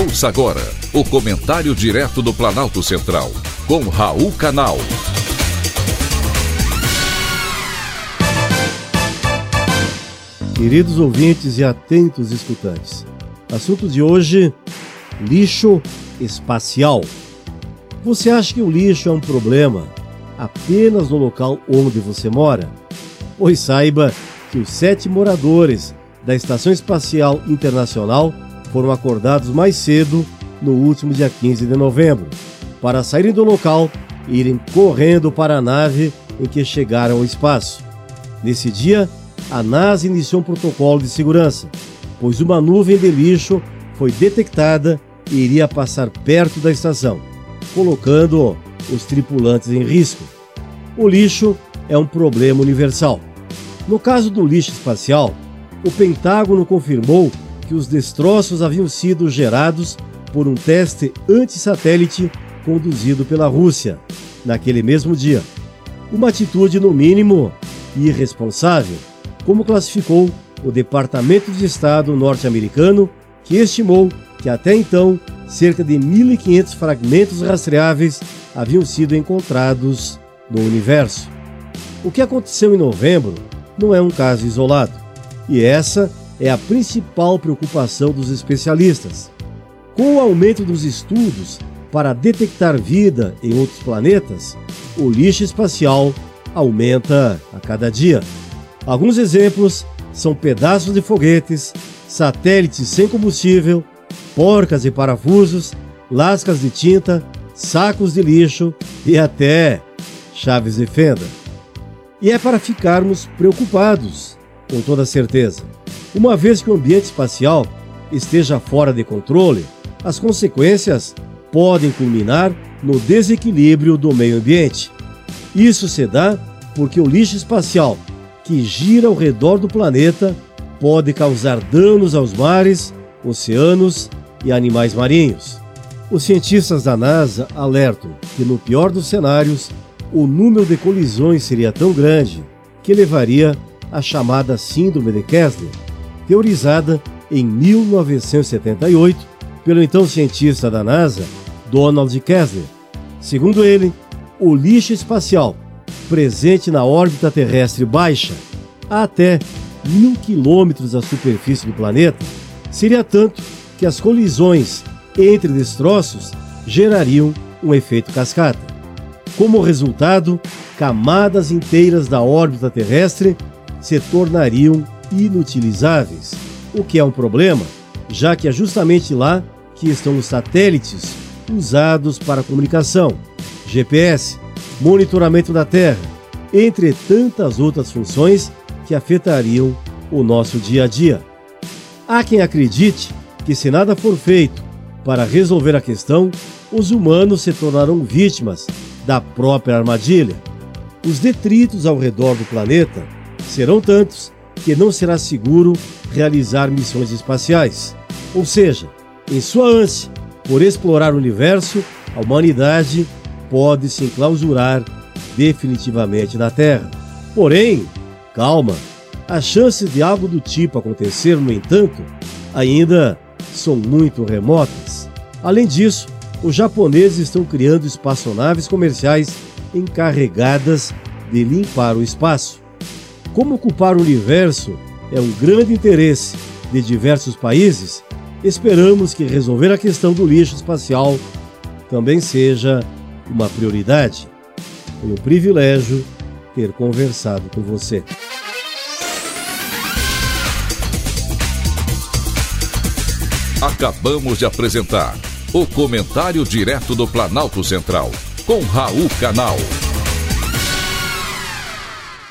Ouça agora o comentário direto do Planalto Central, com Raul Canal. Queridos ouvintes e atentos escutantes, assunto de hoje: lixo espacial. Você acha que o lixo é um problema apenas no local onde você mora? Pois saiba que os sete moradores da Estação Espacial Internacional foram acordados mais cedo no último dia 15 de novembro, para saírem do local e irem correndo para a nave em que chegaram ao espaço. Nesse dia, a NASA iniciou um protocolo de segurança, pois uma nuvem de lixo foi detectada e iria passar perto da estação, colocando os tripulantes em risco. O lixo é um problema universal. No caso do lixo espacial, o Pentágono confirmou que os destroços haviam sido gerados por um teste anti-satélite conduzido pela Rússia naquele mesmo dia. Uma atitude, no mínimo, irresponsável, como classificou o Departamento de Estado norte-americano, que estimou que até então cerca de 1.500 fragmentos rastreáveis haviam sido encontrados no universo. O que aconteceu em novembro não é um caso isolado, e essa é a principal preocupação dos especialistas. Com o aumento dos estudos para detectar vida em outros planetas, o lixo espacial aumenta a cada dia. Alguns exemplos são pedaços de foguetes, satélites sem combustível, porcas e parafusos, lascas de tinta, sacos de lixo e até chaves de fenda. E é para ficarmos preocupados, com toda certeza. Uma vez que o ambiente espacial esteja fora de controle, as consequências podem culminar no desequilíbrio do meio ambiente. Isso se dá porque o lixo espacial, que gira ao redor do planeta, pode causar danos aos mares, oceanos e animais marinhos. Os cientistas da NASA alertam que, no pior dos cenários, o número de colisões seria tão grande que levaria à chamada Síndrome de Kessler, teorizada em 1978 pelo então cientista da NASA, Donald Kessler. Segundo ele, o lixo espacial presente na órbita terrestre baixa, a até mil quilômetros da superfície do planeta, seria tanto que as colisões entre destroços gerariam um efeito cascata. Como resultado, camadas inteiras da órbita terrestre se tornariam inutilizáveis, o que é um problema, já que é justamente lá que estão os satélites usados para comunicação, GPS, monitoramento da Terra, entre tantas outras funções que afetariam o nosso dia a dia. Há quem acredite que, se nada for feito para resolver a questão, os humanos se tornarão vítimas da própria armadilha. Os detritos ao redor do planeta serão tantos que não será seguro realizar missões espaciais. Ou seja, em sua ânsia por explorar o universo, a humanidade pode se enclausurar definitivamente na Terra. Porém, calma, as chances de algo do tipo acontecer, no entanto, ainda são muito remotas. Além disso, os japoneses estão criando espaçonaves comerciais encarregadas de limpar o espaço. Como ocupar o universo é um grande interesse de diversos países, esperamos que resolver a questão do lixo espacial também seja uma prioridade. Foi um privilégio ter conversado com você. Acabamos de apresentar o Comentário Direto do Planalto Central, com Raul Canal.